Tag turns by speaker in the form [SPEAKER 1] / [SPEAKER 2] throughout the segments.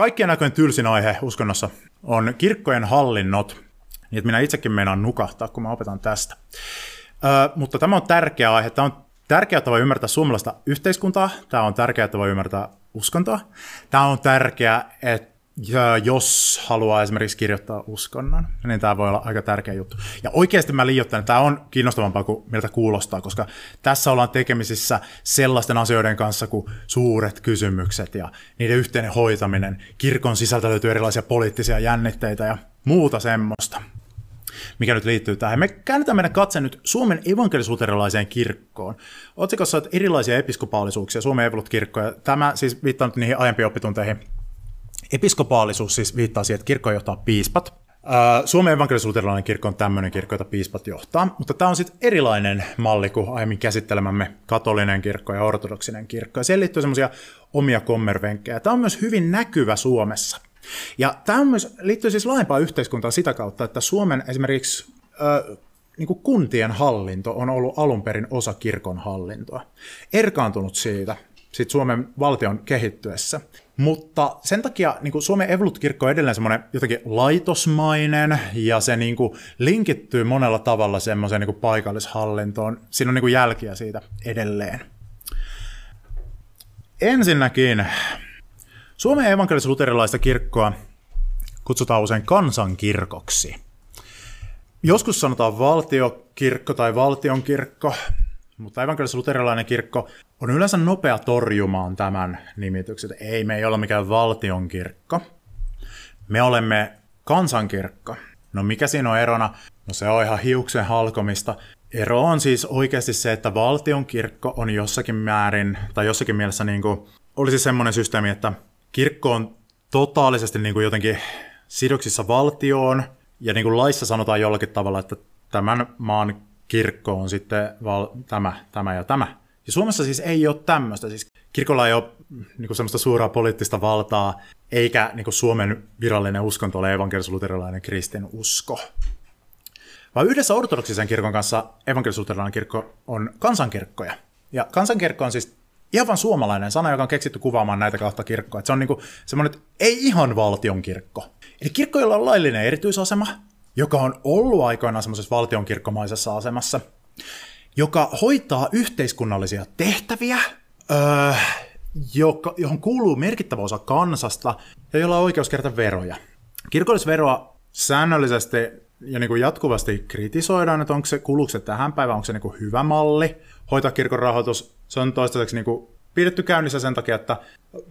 [SPEAKER 1] Kaikkien näköinen tylsin aihe uskonnossa on kirkkojen hallinnot, että minä itsekin meinaan nukahtaa, kun mä opetan tästä. Ö, mutta tämä on tärkeä aihe. Tämä on tärkeää, voi ymmärtää suomalaista yhteiskuntaa. Tämä on tärkeää, voi ymmärtää uskontoa. Tämä on tärkeää, että ja jos haluaa esimerkiksi kirjoittaa uskonnon, niin tämä voi olla aika tärkeä juttu. Ja oikeasti mä liioittelen, tämä on kiinnostavampaa kuin miltä kuulostaa, koska tässä ollaan tekemisissä sellaisten asioiden kanssa kuin suuret kysymykset ja niiden yhteinen hoitaminen. Kirkon sisältä löytyy erilaisia poliittisia jännitteitä ja muuta semmoista mikä nyt liittyy tähän. Me käännetään meidän katse nyt Suomen evankelisuterilaiseen kirkkoon. Otsikossa on erilaisia episkopaalisuuksia, Suomen evankelisuuskirkkoja. Tämä siis viittaa nyt niihin aiempiin opitunteihin, Episkopaalisuus siis viittaa siihen, että kirkko johtaa piispat. Suomen evankelisuuterilainen kirkko on tämmöinen kirkko, jota piispat johtaa, mutta tämä on sitten erilainen malli kuin aiemmin käsittelemämme katolinen kirkko ja ortodoksinen kirkko. Ja siihen liittyy semmoisia omia kommervenkkejä. Tämä on myös hyvin näkyvä Suomessa. Ja tämä myös, liittyy siis laajempaan yhteiskuntaan sitä kautta, että Suomen esimerkiksi äh, niin kuin kuntien hallinto on ollut alun perin osa kirkon hallintoa. Erkaantunut siitä, sit Suomen valtion kehittyessä. Mutta sen takia niin kuin Suomen Evolut-kirkko on edelleen semmoinen jotenkin laitosmainen, ja se niin kuin linkittyy monella tavalla semmoiseen niin kuin paikallishallintoon. Siinä on niin kuin jälkiä siitä edelleen. Ensinnäkin Suomen evankelis-luterilaista kirkkoa kutsutaan usein kansankirkoksi. Joskus sanotaan valtiokirkko tai valtionkirkko, mutta evankelis-luterilainen kirkko on yleensä nopea torjumaan tämän nimityksen. Ei, me ei ole mikään valtionkirkko. Me olemme kansankirkko. No mikä siinä on erona? No se on ihan hiuksen halkomista. Ero on siis oikeasti se, että valtionkirkko on jossakin määrin, tai jossakin mielessä niin kuin, olisi semmoinen systeemi, että kirkko on totaalisesti niin kuin jotenkin sidoksissa valtioon, ja niin kuin laissa sanotaan jollakin tavalla, että tämän maan kirkko on sitten val- tämä, tämä ja tämä. Ja Suomessa siis ei ole tämmöistä. Siis kirkolla ei ole niin semmoista suuraa poliittista valtaa, eikä niin Suomen virallinen uskonto ole evankelis-luterilainen kristin usko. Vaan yhdessä ortodoksisen kirkon kanssa evankelis-luterilainen kirkko on kansankirkkoja. Ja kansankirkko on siis ihan vaan suomalainen sana, joka on keksitty kuvaamaan näitä kahta kirkkoa. Että se on niin semmoinen, ei ihan valtion kirkko. Eli kirkko, jolla on laillinen erityisasema, joka on ollut aikoinaan semmoisessa valtionkirkkomaisessa asemassa, joka hoitaa yhteiskunnallisia tehtäviä, öö, joka, johon kuuluu merkittävä osa kansasta ja jolla on oikeus kerätä veroja. Kirkollisveroa säännöllisesti ja niin kuin jatkuvasti kritisoidaan, että onko se, kuluuko se tähän päivään, onko se niin kuin hyvä malli hoitaa kirkon rahoitus. Se on toistaiseksi niin kuin pidetty käynnissä sen takia, että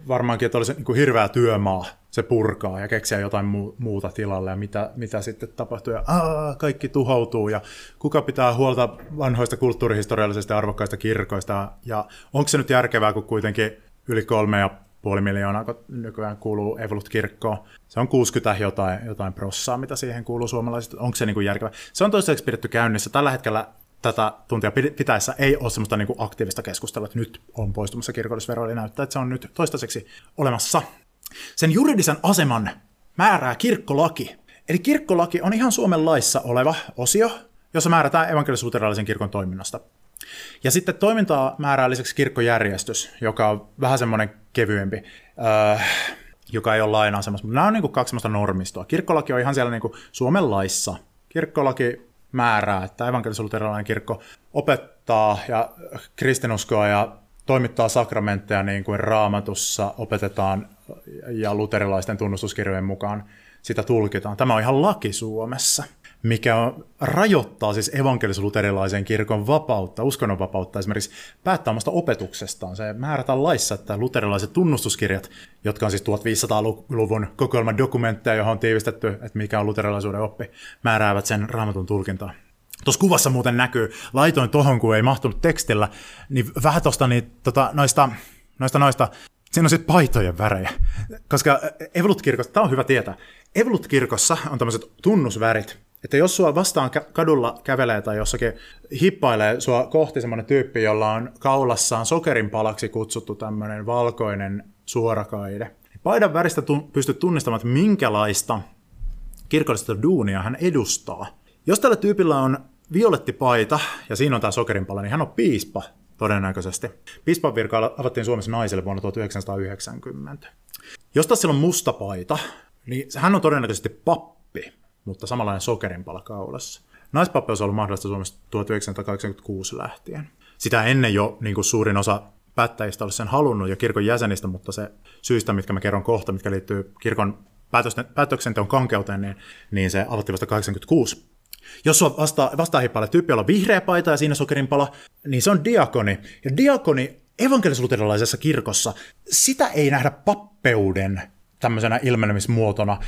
[SPEAKER 1] varmaankin, että olisi niin hirveä työmaa se purkaa ja keksiä jotain muuta tilalle ja mitä, mitä sitten tapahtuu. Ja aa, kaikki tuhoutuu ja kuka pitää huolta vanhoista kulttuurihistoriallisista arvokkaista kirkoista ja onko se nyt järkevää, kun kuitenkin yli kolme ja puoli miljoonaa, kun nykyään kuuluu Evolut-kirkkoon. Se on 60 jotain, jotain prossaa, mitä siihen kuuluu suomalaiset. Onko se niin kuin järkevää? Se on toistaiseksi pidetty käynnissä. Tällä hetkellä tätä tuntia pitäessä ei ole semmoista niin kuin aktiivista keskustelua, että nyt on poistumassa kirkollisvero, eli näyttää, että se on nyt toistaiseksi olemassa. Sen juridisen aseman määrää kirkkolaki. Eli kirkkolaki on ihan Suomen laissa oleva osio, jossa määrätään evankelis kirkon toiminnasta. Ja sitten toimintaa määrää lisäksi kirkkojärjestys, joka on vähän semmoinen kevyempi, äh, joka ei ole lain asemassa. Mutta nämä on niin kuin kaksi normistoa. Kirkkolaki on ihan siellä niin kuin Suomen laissa. Kirkkolaki määrää, että evankelis kirkko opettaa ja kristinuskoa ja toimittaa sakramentteja niin kuin raamatussa opetetaan ja luterilaisten tunnustuskirjojen mukaan sitä tulkitaan. Tämä on ihan laki Suomessa, mikä rajoittaa siis evankelis-luterilaisen kirkon vapautta, uskonnonvapautta esimerkiksi päättää omasta opetuksestaan. Se määrätään laissa, että luterilaiset tunnustuskirjat, jotka on siis 1500-luvun kokoelman dokumentteja, johon on tiivistetty, että mikä on luterilaisuuden oppi, määräävät sen raamatun tulkintaa. Tuossa kuvassa muuten näkyy, laitoin tohon, kun ei mahtunut tekstillä, niin vähän tuosta niin, tota, noista, noista, noista, siinä on sitten paitojen värejä. Koska Evolut-kirkossa, tämä on hyvä tietää, Evolut-kirkossa on tämmöiset tunnusvärit, että jos sua vastaan kadulla kävelee tai jossakin hippailee sua kohti semmoinen tyyppi, jolla on kaulassaan sokerin palaksi kutsuttu tämmöinen valkoinen suorakaide, niin paidan väristä pystyt tunnistamaan, että minkälaista kirkollista duunia hän edustaa. Jos tällä tyypillä on violetti paita ja siinä on tämä sokerinpala, niin hän on piispa todennäköisesti. Piispan virka avattiin Suomessa naiselle vuonna 1990. Jos taas sillä on musta paita, niin hän on todennäköisesti pappi, mutta samanlainen sokerinpala kaulassa. Naispappeus on ollut mahdollista Suomessa 1986 lähtien. Sitä ennen jo niin kuin suurin osa päättäjistä olisi sen halunnut ja kirkon jäsenistä, mutta se syistä, mitkä mä kerron kohta, mitkä liittyy kirkon päätöksenteon kankeuteen, niin, niin se avattiin vasta 86. Jos sua vasta, vastaahippaalle tyyppi, jolla on vihreä paita ja siinä sokerinpala, niin se on diakoni. Ja diakoni evankelis kirkossa, sitä ei nähdä pappeuden tämmöisenä ilmenemismuotona.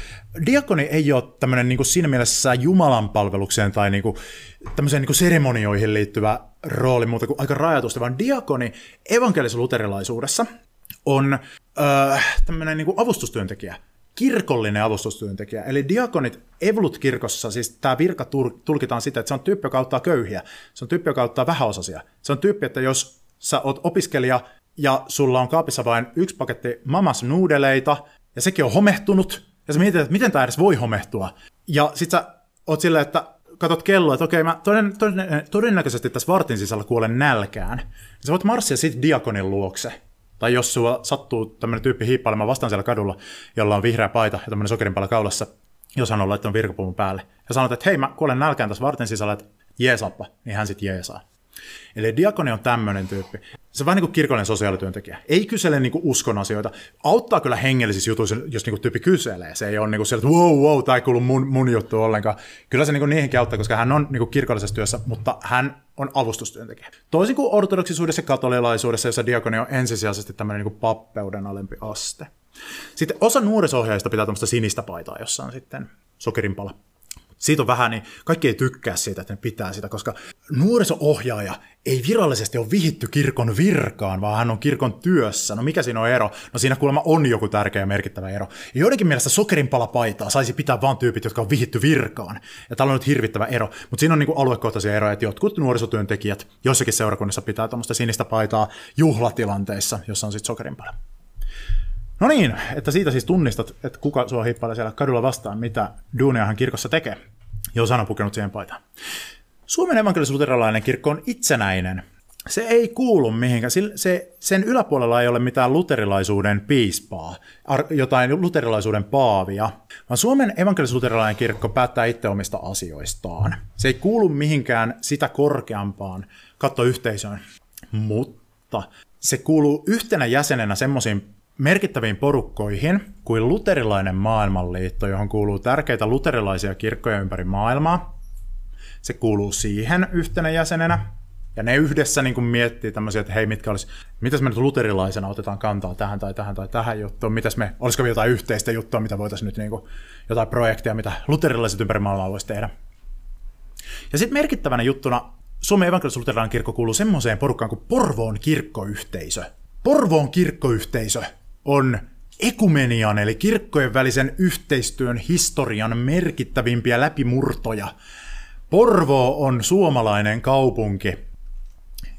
[SPEAKER 1] Diakoni ei ole tämmöinen niin kuin siinä mielessä Jumalan palvelukseen tai niin kuin, tämmöiseen niin kuin seremonioihin liittyvä rooli muuta kuin aika rajatusti, vaan diakoni evankelis-luterilaisuudessa on öö, tämmöinen niin kuin avustustyöntekijä kirkollinen avustustyöntekijä. Eli diakonit Evolut-kirkossa, siis tämä virka tulkitaan sitä, että se on tyyppi, joka auttaa köyhiä. Se on tyyppi, joka auttaa vähäosaisia. Se on tyyppi, että jos sä oot opiskelija ja sulla on kaapissa vain yksi paketti mamas nuudeleita, ja sekin on homehtunut, ja sä mietit, että miten tämä edes voi homehtua. Ja sit sä oot silleen, että katot kelloa, että okei, mä toden, toden, todennäköisesti tässä vartin sisällä kuolen nälkään. Ja sä voit marssia sitten diakonin luokse tai jos sulla sattuu tämmöinen tyyppi hiippailemaan vastaan siellä kadulla, jolla on vihreä paita ja tämmöinen sokerinpala kaulassa, jos hän on laittanut virkapuvun päälle, ja sanot, että hei, mä kuolen nälkään tässä varten sisällä, että jeesappa, niin hän sitten jeesaa. Eli diakoni on tämmöinen tyyppi. Se on vähän niin kuin kirkollinen sosiaalityöntekijä. Ei kysele niin kuin uskon asioita. Auttaa kyllä hengellisissä jutuissa, jos niin kuin tyyppi kyselee. Se ei ole niin kuin sieltä, että wow, wow, tämä ei kuulu mun, mun juttu ollenkaan. Kyllä se niin kuin niihinkin auttaa, koska hän on niin kuin kirkollisessa työssä, mutta hän on avustustyöntekijä. Toisin kuin ortodoksisuudessa ja katolilaisuudessa, jossa diakoni on ensisijaisesti tämmöinen niin kuin pappeuden alempi aste. Sitten osa nuorisohjaajista pitää tämmöistä sinistä paitaa, jossa on sitten sokerinpala siitä on vähän, niin kaikki ei tykkää siitä, että ne pitää sitä, koska nuoriso-ohjaaja ei virallisesti ole vihitty kirkon virkaan, vaan hän on kirkon työssä. No mikä siinä on ero? No siinä kuulemma on joku tärkeä ja merkittävä ero. Ja joidenkin mielestä sokerinpalapaitaa saisi pitää vain tyypit, jotka on vihitty virkaan. Ja täällä on nyt hirvittävä ero. Mutta siinä on niin aluekohtaisia eroja, että jotkut nuorisotyöntekijät jossakin seurakunnassa pitää tuommoista sinistä paitaa juhlatilanteissa, jossa on sitten sokerinpala. No niin, että siitä siis tunnistat, että kuka sua hippailee siellä kadulla vastaan, mitä duuniahan kirkossa tekee, jos hän on pukenut siihen paitaan. Suomen evankelis-luterilainen kirkko on itsenäinen. Se ei kuulu mihinkään. Se, sen yläpuolella ei ole mitään luterilaisuuden piispaa, jotain luterilaisuuden paavia, vaan Suomen evankelis-luterilainen kirkko päättää itse omista asioistaan. Se ei kuulu mihinkään sitä korkeampaan kattoyhteisöön, mutta se kuuluu yhtenä jäsenenä semmoisiin merkittäviin porukkoihin kuin luterilainen maailmanliitto, johon kuuluu tärkeitä luterilaisia kirkkoja ympäri maailmaa. Se kuuluu siihen yhtenä jäsenenä. Ja ne yhdessä niin kuin miettii tämmöisiä, että hei, mitkä olisi, mitäs me nyt luterilaisena otetaan kantaa tähän tai tähän tai tähän juttuun, mitäs me, olisiko jotain yhteistä juttua, mitä voitaisiin nyt niin kuin, jotain projekteja, mitä luterilaiset ympäri maailmaa voisi tehdä. Ja sitten merkittävänä juttuna Suomen evankelis-luterilainen kirkko kuuluu semmoiseen porukkaan kuin Porvoon kirkkoyhteisö. Porvoon kirkkoyhteisö on ekumenian eli kirkkojen välisen yhteistyön historian merkittävimpiä läpimurtoja. Porvoo on suomalainen kaupunki,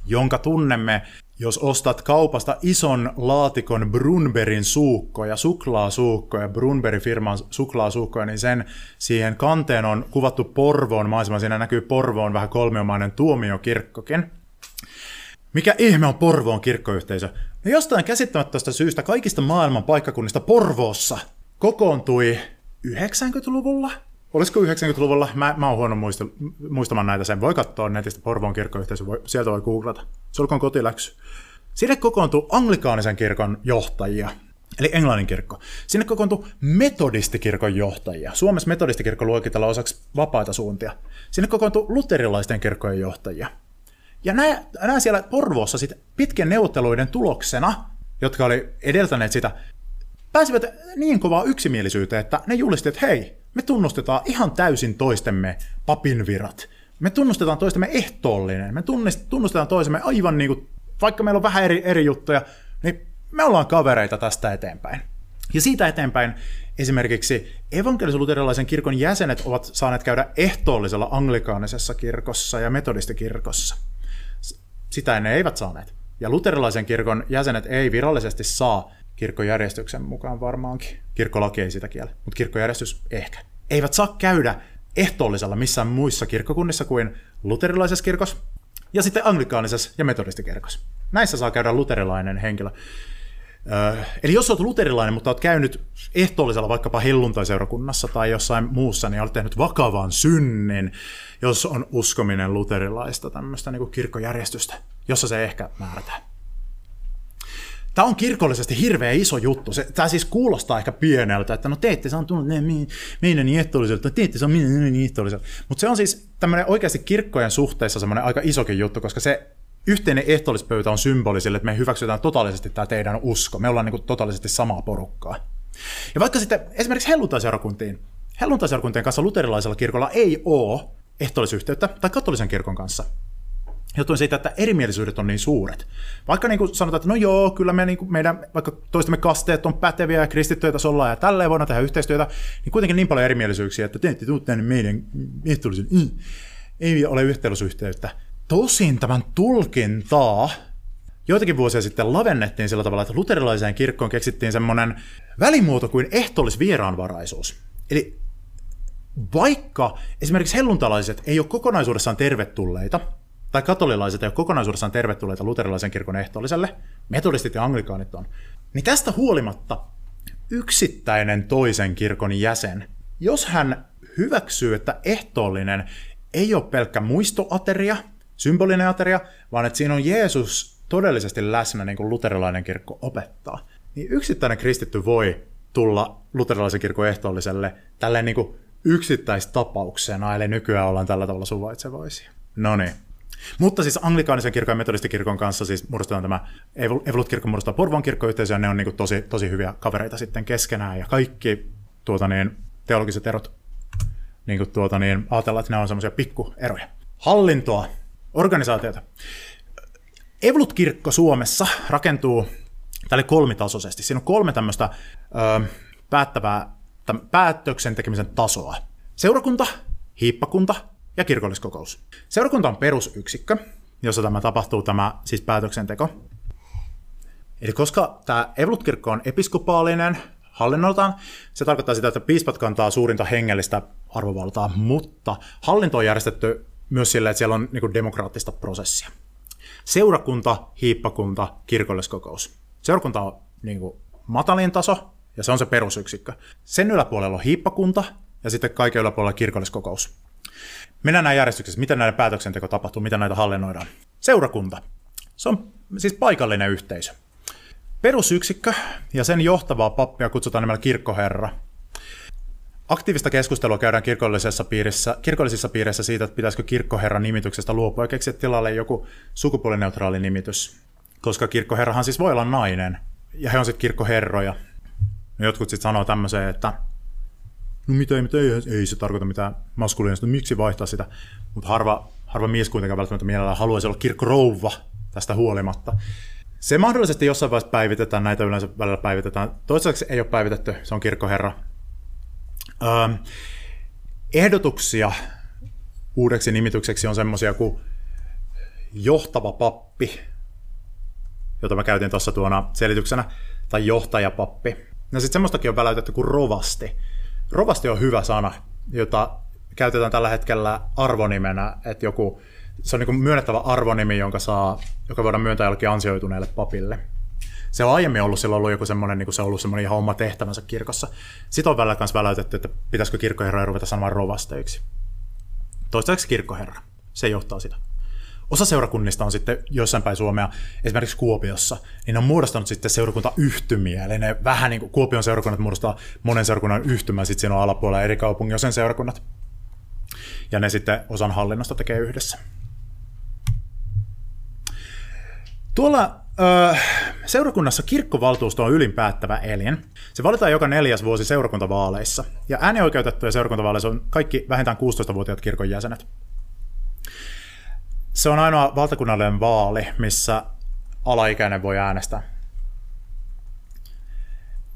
[SPEAKER 1] jonka tunnemme, jos ostat kaupasta ison laatikon Brunberin suukkoja, suklaasuukkoja, Brunberin firman suklaasuukkoja, niin sen siihen kanteen on kuvattu Porvoon maisema. Siinä näkyy Porvoon vähän kolmiomainen tuomiokirkkokin. Mikä ihme on Porvoon kirkkoyhteisö? No jostain käsittämättömästä syystä kaikista maailman paikkakunnista Porvoossa kokoontui 90-luvulla. Olisiko 90-luvulla? Mä, mä oon huono muista, muistamaan näitä sen. Voi katsoa netistä Porvoon kirkkoyhteisö, voi, sieltä voi googlata. Se olkoon kotiläksy. Sinne kokoontui anglikaanisen kirkon johtajia. eli englannin kirkko. Sinne kokoontui metodistikirkon johtajia. Suomessa metodistikirkko luokitellaan osaksi vapaita suuntia. Sinne kokoontui luterilaisten kirkkojen johtajia. Ja nämä, nämä siellä Porvoossa sitten pitkien neuvotteluiden tuloksena, jotka oli edeltäneet sitä, pääsivät niin kovaa yksimielisyyteen, että ne julistivat, että hei, me tunnustetaan ihan täysin toistemme papin virat. Me tunnustetaan toistemme ehtoollinen. Me tunnustetaan toisemme aivan niin kuin, vaikka meillä on vähän eri, eri juttuja, niin me ollaan kavereita tästä eteenpäin. Ja siitä eteenpäin esimerkiksi evankelis-luterilaisen kirkon jäsenet ovat saaneet käydä ehtoollisella anglikaanisessa kirkossa ja metodistikirkossa. Sitä ne eivät saaneet. Ja luterilaisen kirkon jäsenet ei virallisesti saa kirkkojärjestyksen mukaan varmaankin. Kirkkolaki ei sitä kiele, mutta kirkkojärjestys ehkä. Eivät saa käydä ehtoollisella missään muissa kirkkokunnissa kuin luterilaisessa kirkossa ja sitten anglikaanisessa ja metodistikirkossa. Näissä saa käydä luterilainen henkilö. Eli jos olet luterilainen, mutta olet käynyt ehtoollisella vaikkapa helluntaiseurakunnassa tai jossain muussa, niin olet tehnyt vakavan synnin, jos on uskominen luterilaista tämmöistä niin kirkkojärjestystä, jossa se ehkä määrätään. Tämä on kirkollisesti hirveä iso juttu. Se, tämä siis kuulostaa ehkä pieneltä, että no te ette saa tulla meidän niin ehtoolliselta, te ette saa meidän ehtoolliselta. Mutta se on siis tämmöinen oikeasti kirkkojen suhteessa semmoinen aika isokin juttu, koska se yhteinen ehtoollispöytä on symboli sille, että me hyväksytään totaalisesti tämä teidän usko. Me ollaan niin kuin totaalisesti samaa porukkaa. Ja vaikka sitten esimerkiksi helluntaiseurakuntiin, helluntaiseurakuntien kanssa luterilaisella kirkolla ei ole ehtoollisyhteyttä, tai katolisen kirkon kanssa, johtuen siitä, että erimielisyydet on niin suuret. Vaikka niin kuin sanotaan, että no joo, kyllä me, niin kuin meidän, vaikka toistemme kasteet on päteviä ja kristittyjä tasolla ja tälleen voidaan tehdä yhteistyötä, niin kuitenkin niin paljon erimielisyyksiä, että te ette tule tänne meidän ehtoollisen, mm, ei ole yhteytysyhteyttä. Tosin tämän tulkintaa joitakin vuosia sitten lavennettiin sillä tavalla, että luterilaiseen kirkkoon keksittiin semmoinen välimuoto kuin ehtoollisvieraanvaraisuus. Eli vaikka esimerkiksi helluntalaiset ei ole kokonaisuudessaan tervetulleita, tai katolilaiset ei ole kokonaisuudessaan tervetulleita luterilaisen kirkon ehtoolliselle, metodistit ja anglikaanit on, niin tästä huolimatta yksittäinen toisen kirkon jäsen, jos hän hyväksyy, että ehtoollinen ei ole pelkkä muistoateria, symbolinen ateria, vaan että siinä on Jeesus todellisesti läsnä, niin kuin luterilainen kirkko opettaa, niin yksittäinen kristitty voi tulla luterilaisen kirkon ehtoolliselle tälleen niin kuin yksittäistapauksena, eli nykyään ollaan tällä tavalla suvaitsevaisia. No niin. Mutta siis anglikaanisen kirkon ja metodistikirkon kanssa siis muodostetaan tämä, Evolut-kirkko muodostaa Porvon kirkkoyhteisö, ja ne on niin kuin tosi, tosi hyviä kavereita sitten keskenään, ja kaikki tuota niin, teologiset erot, niin kuin tuota niin, ajatellaan, että ne on semmoisia pikkueroja. Hallintoa, organisaatiota. Evolut-kirkko Suomessa rakentuu tälle kolmitasoisesti. Siinä on kolme tämmöistä ö, päättävää päätöksen tekemisen tasoa. Seurakunta, hiippakunta ja kirkolliskokous. Seurakunta on perusyksikkö, jossa tämä tapahtuu tämä siis päätöksenteko. Eli koska tämä Evolut-kirkko on episkopaalinen hallinnoltaan, se tarkoittaa sitä, että piispat kantaa suurinta hengellistä arvovaltaa, mutta hallinto on järjestetty myös sillä, että siellä on niin demokraattista prosessia. Seurakunta, hiippakunta, kirkolliskokous. Seurakunta on niin kuin, matalin taso, ja se on se perusyksikkö. Sen yläpuolella on hiippakunta, ja sitten kaiken yläpuolella kirkolliskokous. Mennään näin järjestyksessä, miten näiden päätöksenteko tapahtuu, miten näitä hallinnoidaan. Seurakunta. Se on siis paikallinen yhteisö. Perusyksikkö ja sen johtavaa pappia kutsutaan nimellä kirkkoherra. Aktiivista keskustelua käydään kirkollisessa piirissä, kirkollisissa piireissä siitä, että pitäisikö kirkkoherran nimityksestä luopua ja keksiä tilalle joku sukupuolineutraali nimitys. Koska kirkkoherrahan siis voi olla nainen, ja he on sitten kirkkoherroja. Jotkut sitten sanoo tämmöiseen, että no mitä, mitä ei, ei se tarkoita mitään maskuliinista, miksi vaihtaa sitä, mutta harva, harva mies kuitenkaan välttämättä mielellään haluaisi olla kirkkorouva tästä huolimatta. Se mahdollisesti jossain vaiheessa päivitetään, näitä yleensä välillä päivitetään. Toistaiseksi ei ole päivitetty, se on kirkkoherra. Öö, ehdotuksia uudeksi nimitykseksi on semmoisia kuin johtava pappi, jota mä käytin tuossa tuona selityksenä, tai johtajapappi. No sitten semmoistakin on väläytetty kuin rovasti. Rovasti on hyvä sana, jota käytetään tällä hetkellä arvonimenä, että joku, se on niin myönnettävä arvonimi, jonka saa, joka voidaan myöntää jollekin ansioituneelle papille. Se on aiemmin ollut, sillä on ollut joku semmoinen, niin se on ollut semmoinen ihan oma tehtävänsä kirkossa. Sitten on välillä myös väläytetty, että pitäisikö kirkkoherra ruveta sanomaan rovasteiksi. Toistaiseksi kirkkoherra. Se johtaa sitä. Osa seurakunnista on sitten jossain päin Suomea, esimerkiksi Kuopiossa, niin ne on muodostanut sitten seurakuntayhtymiä, eli ne vähän niin kuin Kuopion seurakunnat muodostaa monen seurakunnan yhtymä, sitten siinä on alapuolella eri kaupungin sen seurakunnat. Ja ne sitten osan hallinnosta tekee yhdessä. Tuolla ö, seurakunnassa kirkkovaltuusto on ylinpäättävä elin. Se valitaan joka neljäs vuosi seurakuntavaaleissa. Ja äänioikeutettuja seurakuntavaaleissa on kaikki vähintään 16-vuotiaat kirkon jäsenet. Se on ainoa valtakunnallinen vaali, missä alaikäinen voi äänestää.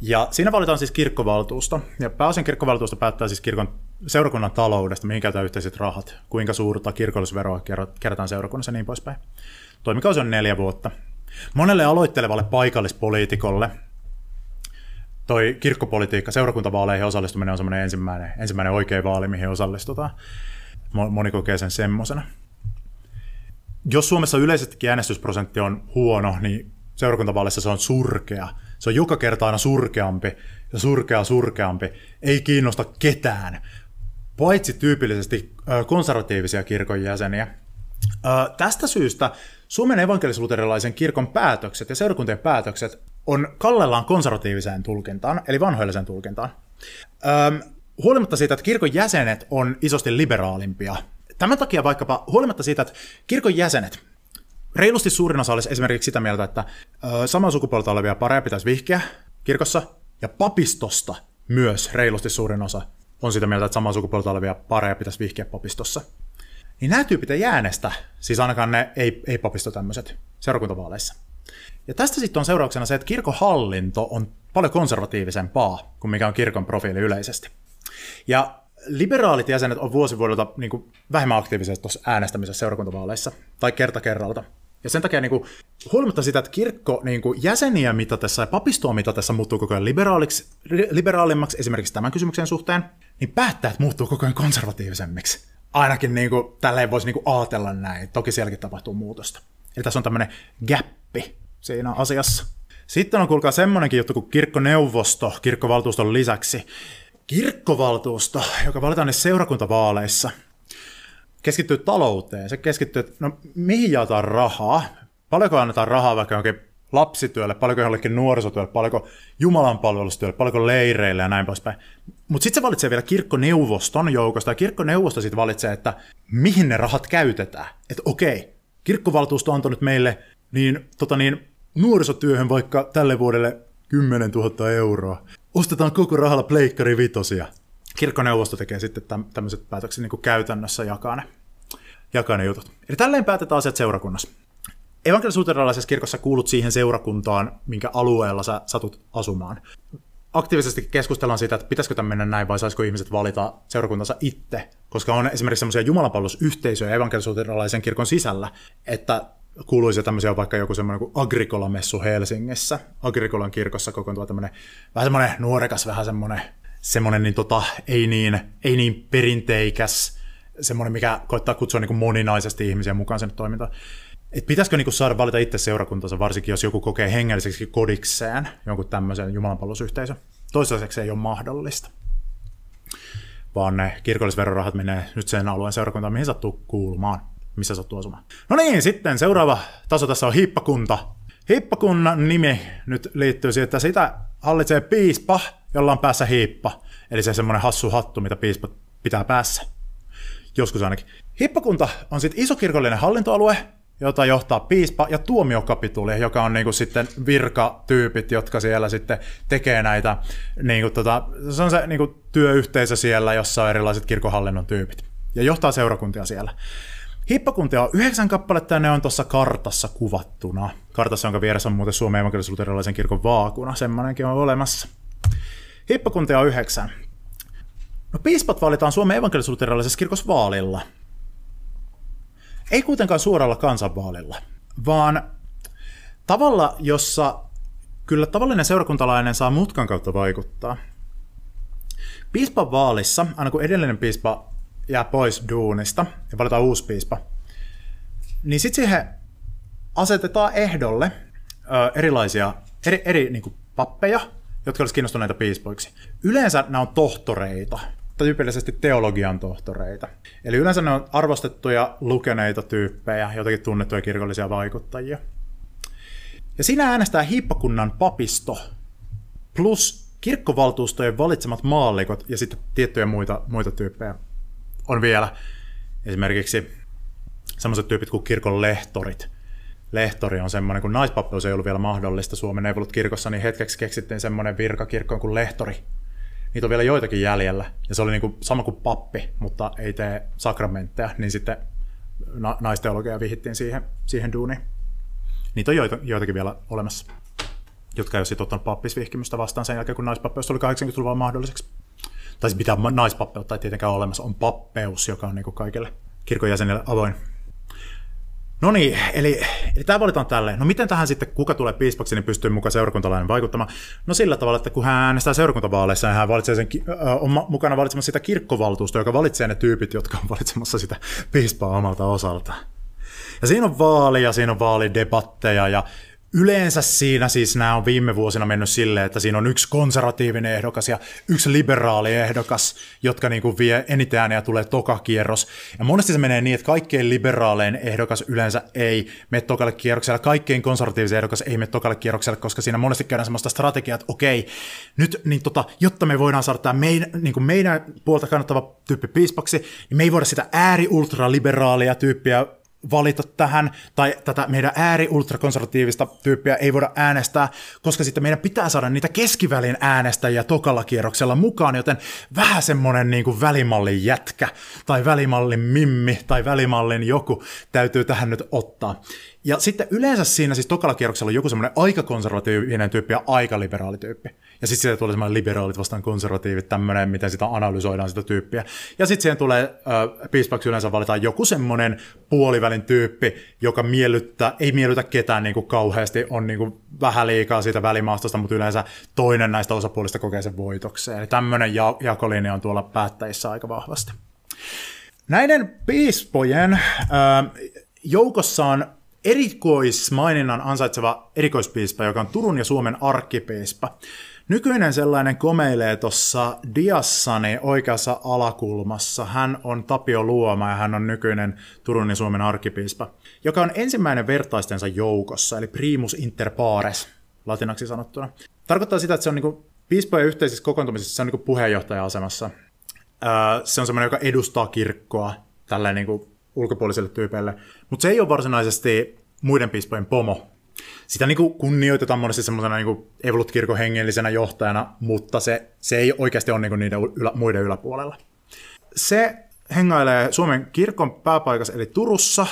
[SPEAKER 1] Ja siinä valitaan siis kirkkovaltuusto. Ja pääosin kirkkovaltuusto päättää siis kirkon seurakunnan taloudesta, mihin käytetään yhteiset rahat, kuinka suurta kirkollisveroa kerätään seurakunnassa ja niin poispäin. Toimikausi on neljä vuotta. Monelle aloittelevalle paikallispoliitikolle toi kirkkopolitiikka, seurakuntavaaleihin osallistuminen on semmoinen ensimmäinen, ensimmäinen oikea vaali, mihin osallistutaan. Moni kokee sen semmoisena. Jos Suomessa yleisestikin äänestysprosentti on huono, niin seurakuntavaaleissa se on surkea. Se on joka kerta aina surkeampi ja surkea surkeampi. Ei kiinnosta ketään, paitsi tyypillisesti konservatiivisia kirkon jäseniä. Tästä syystä Suomen evankelis-luterilaisen kirkon päätökset ja seurakuntien päätökset on kallellaan konservatiiviseen tulkintaan, eli vanhoilliseen tulkintaan. Öm, huolimatta siitä, että kirkon jäsenet on isosti liberaalimpia. Tämän takia vaikkapa huolimatta siitä, että kirkon jäsenet, reilusti suurin osa olisi esimerkiksi sitä mieltä, että ö, saman sukupuolta olevia pareja pitäisi vihkiä kirkossa, ja papistosta myös reilusti suurin osa on sitä mieltä, että saman sukupuolta olevia pareja pitäisi vihkiä papistossa niin nämä tyypit ei äänestä, siis ainakaan ne ei, ei papisto tämmöiset seurakuntavaaleissa. Ja tästä sitten on seurauksena se, että kirkohallinto on paljon konservatiivisempaa kuin mikä on kirkon profiili yleisesti. Ja liberaalit jäsenet on vuosivuodelta niin kuin vähemmän aktiivisia tuossa äänestämisessä seurakuntavaaleissa, tai kerta kerralta. Ja sen takia niin kuin, huolimatta sitä, että kirkko niin kuin jäseniä mitatessa ja papistoa mitatessa muuttuu koko ajan liberaaliksi, liberaalimmaksi esimerkiksi tämän kysymyksen suhteen, niin päättäjät muuttuu koko ajan konservatiivisemmiksi ainakin niin kuin, tälleen voisi niin kuin ajatella näin. Toki sielläkin tapahtuu muutosta. Eli tässä on tämmöinen gappi siinä asiassa. Sitten on kuulkaa semmoinenkin juttu kuin kirkkoneuvosto kirkkovaltuuston lisäksi. Kirkkovaltuusto, joka valitaan niissä seurakuntavaaleissa, keskittyy talouteen. Se keskittyy, että no mihin jaetaan rahaa, paljonko annetaan rahaa vaikka jonkin lapsityölle, paljonko jollekin nuorisotyölle, paljonko Jumalan palvelustyölle, paljonko leireille ja näin poispäin. Mutta sitten se valitsee vielä kirkkoneuvoston joukosta, ja kirkkoneuvosto sitten valitsee, että mihin ne rahat käytetään. Että okei, kirkkovaltuusto on antanut meille niin, tota niin, nuorisotyöhön vaikka tälle vuodelle 10 000 euroa. Ostetaan koko rahalla pleikkari vitosia. Kirkkoneuvosto tekee sitten tämmöiset päätökset niin käytännössä jakaa ne, jakaa ne jutut. Eli tälleen päätetään asiat seurakunnassa evankelis kirkossa kuulut siihen seurakuntaan, minkä alueella sä satut asumaan. Aktiivisesti keskustellaan siitä, että pitäisikö tämä mennä näin vai saisiko ihmiset valita seurakuntansa itse, koska on esimerkiksi semmoisia jumalanpalvelusyhteisöjä evankelis kirkon sisällä, että kuuluisi tämmöisiä vaikka joku semmoinen kuin Agricola-messu Helsingissä. Agrikolan kirkossa kokoontuu tämmöinen vähän semmoinen nuorekas, vähän semmoinen, semmoinen niin tota, ei, niin, ei niin perinteikäs, semmoinen, mikä koittaa kutsua niin kuin moninaisesti ihmisiä mukaan sen toimintaan. Et pitäisikö niinku saada valita itse seurakuntansa, varsinkin jos joku kokee hengelliseksi kodikseen jonkun tämmöisen jumalanpalvelusyhteisön. Toistaiseksi ei ole mahdollista. Vaan ne kirkollisverorahat menee nyt sen alueen seurakuntaan, mihin sattuu kuulumaan, missä sattuu asumaan. No niin, sitten seuraava taso tässä on hiippakunta. Hiippakunnan nimi nyt liittyy siihen, että sitä hallitsee piispa, jolla on päässä hiippa. Eli se semmoinen hassu hattu, mitä piispa pitää päässä. Joskus ainakin. Hippakunta on sitten isokirkollinen hallintoalue, jota johtaa piispa ja tuomiokapituli, joka on niinku sitten virkatyypit, jotka siellä sitten tekee näitä, niinku tota, se on se niinku työyhteisö siellä, jossa on erilaiset kirkohallinnon tyypit ja johtaa seurakuntia siellä. Hippakuntia on yhdeksän kappaletta ja ne on tuossa kartassa kuvattuna. Kartassa, jonka vieressä on muuten Suomen evankelis kirkon vaakuna, semmoinenkin on olemassa. Hippakuntia on yhdeksän. No piispat valitaan Suomen evankelis kirkossa vaalilla – ei kuitenkaan suoralla kansanvaalilla, vaan tavalla, jossa kyllä tavallinen seurakuntalainen saa mutkan kautta vaikuttaa. Piispan vaalissa, aina kun edellinen piispa jää pois duunista ja valitaan uusi piispa, niin sitten siihen asetetaan ehdolle ö, erilaisia eri, eri niin kuin pappeja, jotka olisivat kiinnostuneita piispoiksi. Yleensä nämä on tohtoreita, tyypillisesti teologian tohtoreita. Eli yleensä ne on arvostettuja, lukeneita tyyppejä, jotakin tunnettuja kirkollisia vaikuttajia. Ja siinä äänestää hiippakunnan papisto plus kirkkovaltuustojen valitsemat maallikot ja sitten tiettyjä muita, muita tyyppejä on vielä. Esimerkiksi sellaiset tyypit kuin kirkon lehtorit. Lehtori on semmoinen, kun naispappeus ei ollut vielä mahdollista Suomen neuvolut kirkossa, niin hetkeksi keksittiin semmoinen virka kirkkoon kuin lehtori. Niitä on vielä joitakin jäljellä, ja se oli niin kuin sama kuin pappi, mutta ei tee sakramentteja, niin sitten na- naisteologia vihittiin siihen, siihen duuniin. Niitä on joita, joitakin vielä olemassa, jotka ei ole sitten ottanut pappisvihkimystä vastaan sen jälkeen, kun naispappeus tuli 80-luvulla mahdolliseksi. Tai siis mitä naispappeutta ei tietenkään ole olemassa, on pappeus, joka on niin kuin kaikille kirkon jäsenille avoin. No niin, eli, eli tämä valitaan tälleen. No miten tähän sitten, kuka tulee piispaksi, niin pystyy mukaan seurakuntalainen vaikuttamaan? No sillä tavalla, että kun hän äänestää seurakuntavaaleissa, niin hän valitsee sen, on mukana valitsemassa sitä kirkkovaltuustoa, joka valitsee ne tyypit, jotka on valitsemassa sitä piispaa omalta osaltaan. Ja siinä on vaali ja siinä on vaalidebatteja ja Yleensä siinä siis nämä on viime vuosina mennyt silleen, että siinä on yksi konservatiivinen ehdokas ja yksi liberaali ehdokas, jotka niin kuin vie eniten ääniä tulee toka kierros. Ja monesti se menee niin, että kaikkein liberaalein ehdokas yleensä ei mene tokalle kierrokselle, kaikkein konservatiivisen ehdokas ei mene tokalle kierrokselle, koska siinä monesti käydään sellaista strategiaa, että okei, nyt niin tota, jotta me voidaan saada tämä meidän, niin kuin meidän puolta kannattava tyyppi piispaksi, niin me ei voida sitä ääri-ultraliberaalia tyyppiä valita tähän, tai tätä meidän ääri-ultrakonservatiivista tyyppiä ei voida äänestää, koska sitten meidän pitää saada niitä keskivälin äänestäjiä tokalla kierroksella mukaan, joten vähän semmoinen niin kuin välimallin jätkä, tai välimallin mimmi, tai välimallin joku täytyy tähän nyt ottaa. Ja sitten yleensä siinä siis tokalla kierroksella on joku semmoinen aika konservatiivinen tyyppi ja aika liberaali tyyppi. Ja sitten sieltä tulee semmoinen liberaalit vastaan konservatiivit, tämmöinen, miten sitä analysoidaan sitä tyyppiä. Ja sitten siihen tulee, äh, piispaksi yleensä valitaan joku semmoinen puolivälin tyyppi, joka miellyttää, ei miellytä ketään niin kuin kauheasti, on niin kuin vähän liikaa siitä välimaastosta, mutta yleensä toinen näistä osapuolista kokee sen voitokseen. Eli tämmöinen ja- jakolinja on tuolla päättäjissä aika vahvasti. Näiden piispojen äh, joukossa on erikoismaininnan ansaitseva erikoispiispa, joka on Turun ja Suomen arkkipiispa. Nykyinen sellainen komeilee tuossa diassani oikeassa alakulmassa. Hän on Tapio Luoma ja hän on nykyinen Turun ja Suomen arkkipiispa, joka on ensimmäinen vertaistensa joukossa, eli primus inter pares, latinaksi sanottuna. Tarkoittaa sitä, että se on niinku piispojen yhteisissä kokoontumisissa se on niinku puheenjohtaja-asemassa. se on semmoinen, joka edustaa kirkkoa tällä niinku ulkopuolisille tyypeille, mutta se ei ole varsinaisesti muiden piispojen pomo, sitä niin kuin kunnioitetaan monesti semmoisena niin Evolut-kirkon hengellisenä johtajana, mutta se, se ei oikeasti ole niin kuin niiden ylä, muiden yläpuolella. Se hengailee Suomen kirkon pääpaikassa, eli Turussa.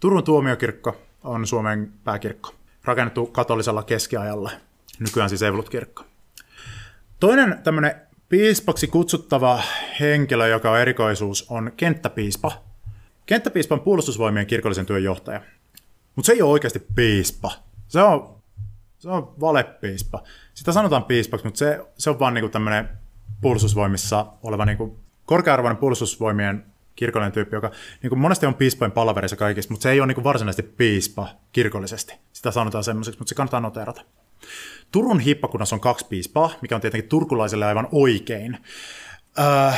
[SPEAKER 1] Turun tuomiokirkko on Suomen pääkirkko, rakennettu katolisella keskiajalla, nykyään siis Evolut-kirkko. Toinen tämmöinen piispaksi kutsuttava henkilö, joka on erikoisuus, on kenttäpiispa. Kenttäpiispa on puolustusvoimien kirkollisen työn johtaja. Mutta se ei ole oikeasti piispa, se on, se on valepiispa. Sitä sanotaan piispaksi, mutta se, se on vaan niinku tämmöinen puolustusvoimissa oleva niinku korkea-arvoinen puolustusvoimien kirkollinen tyyppi, joka niin kuin monesti on piispojen palaverissa kaikissa, mutta se ei ole niin kuin varsinaisesti piispa kirkollisesti. Sitä sanotaan semmoiseksi, mutta se kannattaa noterata. Turun hippakunnassa on kaksi piispaa, mikä on tietenkin turkulaisille aivan oikein, öö,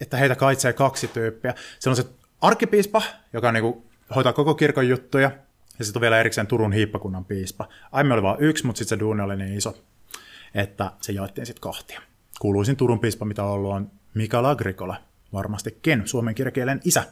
[SPEAKER 1] että heitä kaitsee kaksi tyyppiä. Se on se arkkipiispa, joka niin kuin hoitaa koko kirkon juttuja, ja sitten on vielä erikseen Turun hiippakunnan piispa. Aiemmin oli vain yksi, mutta sitten se duuni oli niin iso, että se jaettiin sitten kahtia. Kuuluisin Turun piispa, mitä on ollut, on Mikael Agricola, varmastikin suomen kirjakielen isä.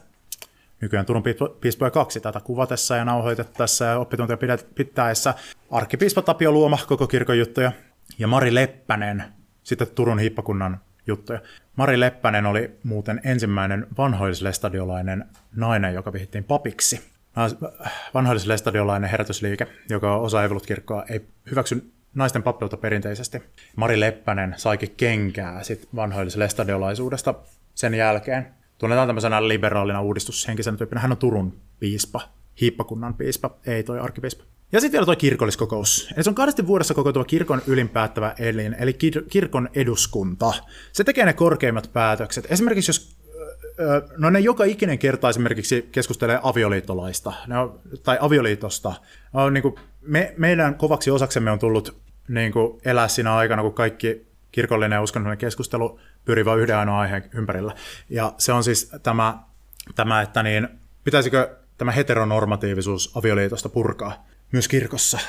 [SPEAKER 1] Nykyään Turun piispoja kaksi tätä kuvatessa ja nauhoitettaessa ja oppituntia pitäessä. Arkkipiispa Tapio Luoma, koko kirkon juttuja. Ja Mari Leppänen, sitten Turun hiippakunnan juttuja. Mari Leppänen oli muuten ensimmäinen vanhoislestadiolainen nainen, joka vihittiin papiksi vanhoillislestadiolainen herätysliike, joka osa Evolut-kirkkoa, ei hyväksy naisten pappeutta perinteisesti. Mari Leppänen saikin kenkää sit vanhoillislestadiolaisuudesta sen jälkeen. Tunnetaan tämmöisenä liberaalina uudistushenkisenä tyyppinä. Hän on Turun piispa, hiippakunnan piispa, ei toi arkipiispa. Ja sitten vielä tuo kirkolliskokous. Eli se on kahdesti vuodessa kokoontuva kirkon ylinpäättävä elin, eli kir- kirkon eduskunta. Se tekee ne korkeimmat päätökset. Esimerkiksi jos no ne joka ikinen kerta esimerkiksi keskustelee avioliittolaista ne on, tai avioliitosta. On, niin kuin, me, meidän kovaksi osaksemme on tullut niin kuin, elää siinä aikana, kun kaikki kirkollinen ja uskonnollinen keskustelu pyrii vain yhden ainoan aiheen ympärillä. Ja se on siis tämä, tämä että niin, pitäisikö tämä heteronormatiivisuus avioliitosta purkaa myös kirkossa.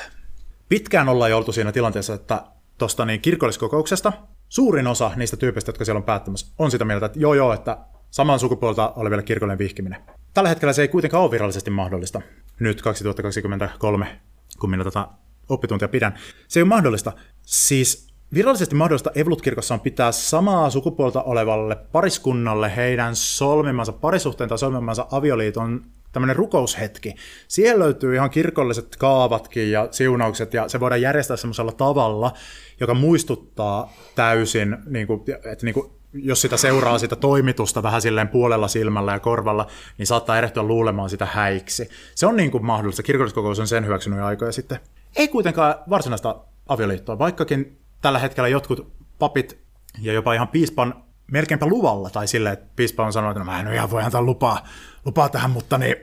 [SPEAKER 1] Pitkään ollaan jo oltu siinä tilanteessa, että tuosta niin kirkolliskokouksesta suurin osa niistä tyypeistä, jotka siellä on päättämässä, on sitä mieltä, että joo joo, että saman sukupuolta oleville kirkollinen vihkiminen. Tällä hetkellä se ei kuitenkaan ole virallisesti mahdollista. Nyt 2023, kun minä tätä oppituntia pidän. Se ei ole mahdollista. Siis virallisesti mahdollista Evolut-kirkossa on pitää samaa sukupuolta olevalle pariskunnalle heidän solmimansa parisuhteen tai solmimansa avioliiton tämmöinen rukoushetki. Siellä löytyy ihan kirkolliset kaavatkin ja siunaukset, ja se voidaan järjestää semmoisella tavalla, joka muistuttaa täysin, niin kuin, että niin kuin, jos sitä seuraa sitä toimitusta vähän silleen puolella silmällä ja korvalla, niin saattaa erehtyä luulemaan sitä häiksi. Se on niin kuin mahdollista. Kirkolliskokous on sen hyväksynyt aikoja sitten. Ei kuitenkaan varsinaista avioliittoa, vaikkakin tällä hetkellä jotkut papit ja jopa ihan piispan melkeinpä luvalla, tai silleen, että piispa on sanonut, että no, mä en ihan voi antaa lupaa, lupaa tähän, mutta niin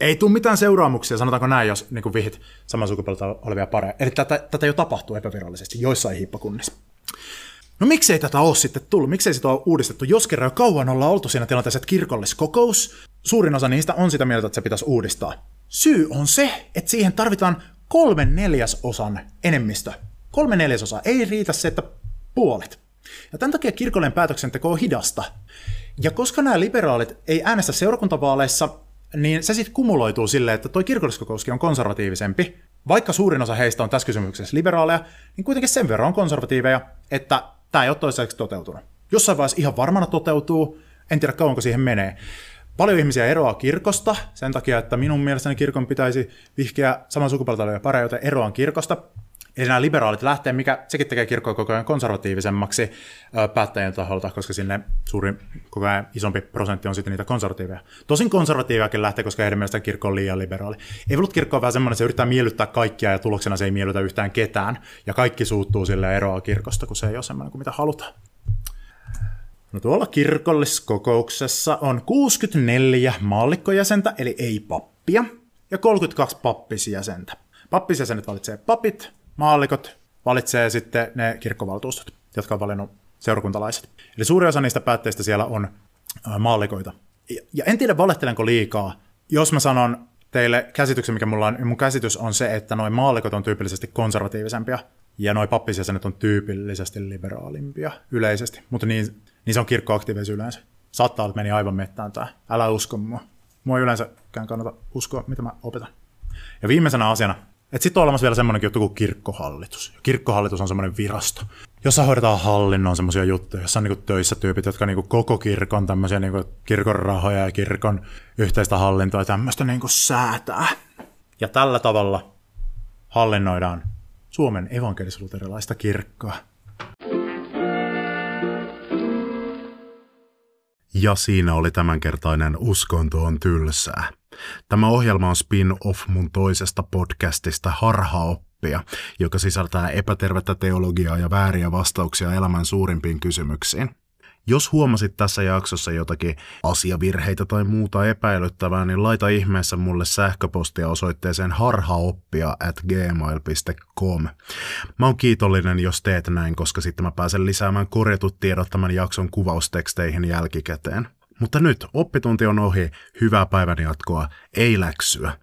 [SPEAKER 1] ei tule mitään seuraamuksia, sanotaanko näin, jos niin kuin vihit saman sukupuolta olevia pareja. Eli tätä, tätä jo tapahtuu epävirallisesti joissain hiippakunnissa. No miksei tätä ole sitten tullut? Miksei sitä ole uudistettu? Jos kerran jo kauan ollaan oltu siinä tilanteessa, että kirkolliskokous, suurin osa niistä on sitä mieltä, että se pitäisi uudistaa. Syy on se, että siihen tarvitaan kolmen neljäsosan enemmistö. Kolme neljäsosaa. Ei riitä se, että puolet. Ja tämän takia kirkollinen päätöksenteko on hidasta. Ja koska nämä liberaalit ei äänestä seurakuntavaaleissa, niin se sitten kumuloituu silleen, että toi kirkolliskokouskin on konservatiivisempi. Vaikka suurin osa heistä on tässä kysymyksessä liberaaleja, niin kuitenkin sen verran on konservatiiveja, että tämä ei ole toistaiseksi toteutunut. Jossain vaiheessa ihan varmana toteutuu, en tiedä kauanko siihen menee. Paljon ihmisiä eroaa kirkosta sen takia, että minun mielestäni kirkon pitäisi vihkiä saman sukupuolta olevia pareja, joten eroan kirkosta. Eli nämä liberaalit lähtee, mikä sekin tekee kirkkoa koko ajan konservatiivisemmaksi päättäjien taholta, koska sinne suurin, koko ajan isompi prosentti on sitten niitä konservatiiveja. Tosin konservatiiviakin lähtee, koska heidän mielestään kirkko on liian liberaali. Ei ollut kirkko on vähän semmoinen, se yrittää miellyttää kaikkia ja tuloksena se ei miellytä yhtään ketään. Ja kaikki suuttuu sille eroa kirkosta, kun se ei ole semmoinen kuin mitä halutaan. No tuolla kirkolliskokouksessa on 64 maallikkojäsentä, eli ei pappia, ja 32 pappisjäsentä. Pappisjäsenet valitsee papit, maallikot valitsee sitten ne kirkkovaltuustot, jotka on valinnut seurakuntalaiset. Eli suuri osa niistä päätteistä siellä on maallikoita. Ja en tiedä, valehtelenko liikaa, jos mä sanon teille käsityksen, mikä mulla on. Mun käsitys on se, että noin maallikot on tyypillisesti konservatiivisempia, ja noin pappisjäsenet on tyypillisesti liberaalimpia yleisesti. Mutta niin, niin se on kirkkoaktiiveissa yleensä. Saattaa että meni aivan mettään tämä. Älä usko mua. Mua ei yleensäkään kannata uskoa, mitä mä opetan. Ja viimeisenä asiana, että sitten on olemassa vielä semmoinen juttu kuin kirkkohallitus. Kirkkohallitus on semmoinen virasto, jossa hoidetaan hallinnon semmoisia juttuja, jossa on niinku töissä tyypit, jotka niinku koko kirkon tämmöisiä niinku kirkon rahoja ja kirkon yhteistä hallintoa ja tämmöistä niinku säätää. Ja tällä tavalla hallinnoidaan Suomen evankelis-luterilaista kirkkoa.
[SPEAKER 2] Ja siinä oli tämänkertainen Uskonto on tylsää. Tämä ohjelma on spin-off mun toisesta podcastista Harhaoppia, joka sisältää epätervettä teologiaa ja vääriä vastauksia elämän suurimpiin kysymyksiin. Jos huomasit tässä jaksossa jotakin asiavirheitä tai muuta epäilyttävää, niin laita ihmeessä mulle sähköpostia osoitteeseen harhaoppia at gmail.com. Mä oon kiitollinen, jos teet näin, koska sitten mä pääsen lisäämään korjatut tiedot tämän jakson kuvausteksteihin jälkikäteen. Mutta nyt oppitunti on ohi, hyvää päivän jatkoa, ei läksyä.